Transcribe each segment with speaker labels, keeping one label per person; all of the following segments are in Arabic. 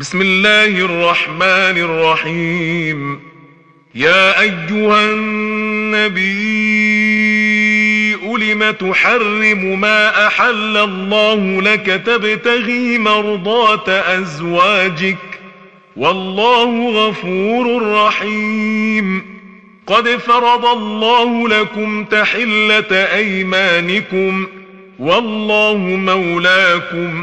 Speaker 1: بسم الله الرحمن الرحيم يا ايها النبي لم تحرم ما احل الله لك تبتغي مرضات ازواجك والله غفور رحيم قد فرض الله لكم تحله ايمانكم والله مولاكم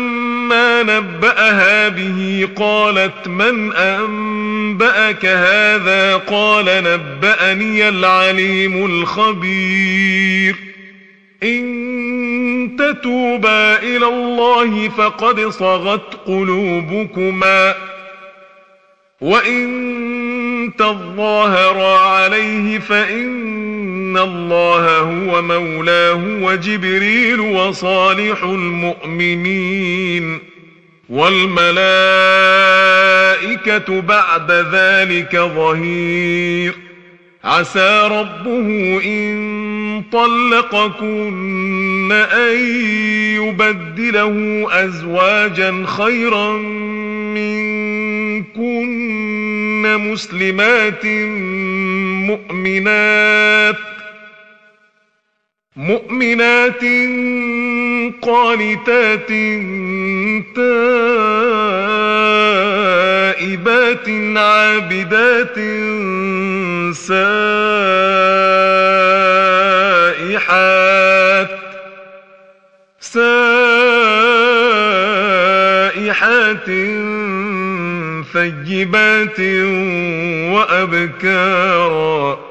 Speaker 1: نبأها به قالت من أنبأك هذا قال نبأني العليم الخبير إن تتوبا إلى الله فقد صغت قلوبكما وإن تظاهرا عليه فإن ان الله هو مولاه وجبريل وصالح المؤمنين والملائكه بعد ذلك ظهير عسى ربه ان طلقكن ان يبدله ازواجا خيرا منكن مسلمات مؤمنات مؤمنات قانتات تائبات عابدات سائحات سائحات ثيبات وأبكارا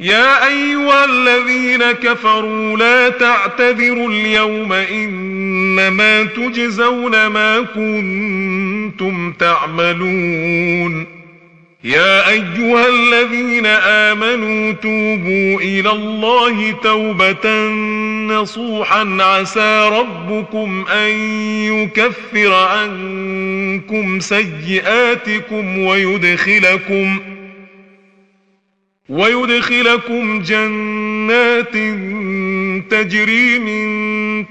Speaker 1: يا ايها الذين كفروا لا تعتذروا اليوم انما تجزون ما كنتم تعملون يا ايها الذين امنوا توبوا الى الله توبه نصوحا عسى ربكم ان يكفر عنكم سيئاتكم ويدخلكم ويدخلكم جنات تجري من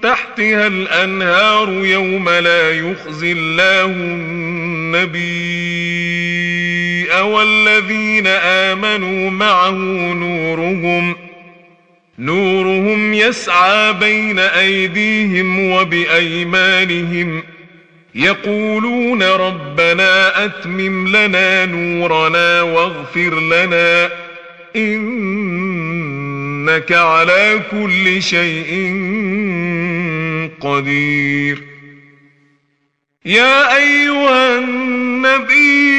Speaker 1: تحتها الانهار يوم لا يخزي الله النبي والذين امنوا معه نورهم نورهم يسعى بين ايديهم وبايمانهم يقولون ربنا اتمم لنا نورنا واغفر لنا انك على كل شيء قدير يا ايها النبي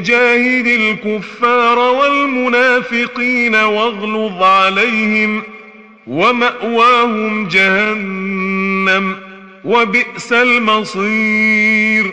Speaker 1: جاهد الكفار والمنافقين واغلظ عليهم وماواهم جهنم وبئس المصير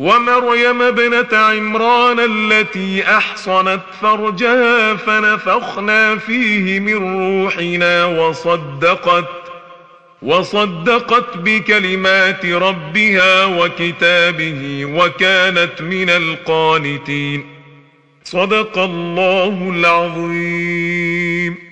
Speaker 1: ومريم ابنة عمران التي أحصنت فرجها فنفخنا فيه من روحنا وصدقت وصدقت بكلمات ربها وكتابه وكانت من القانتين صدق الله العظيم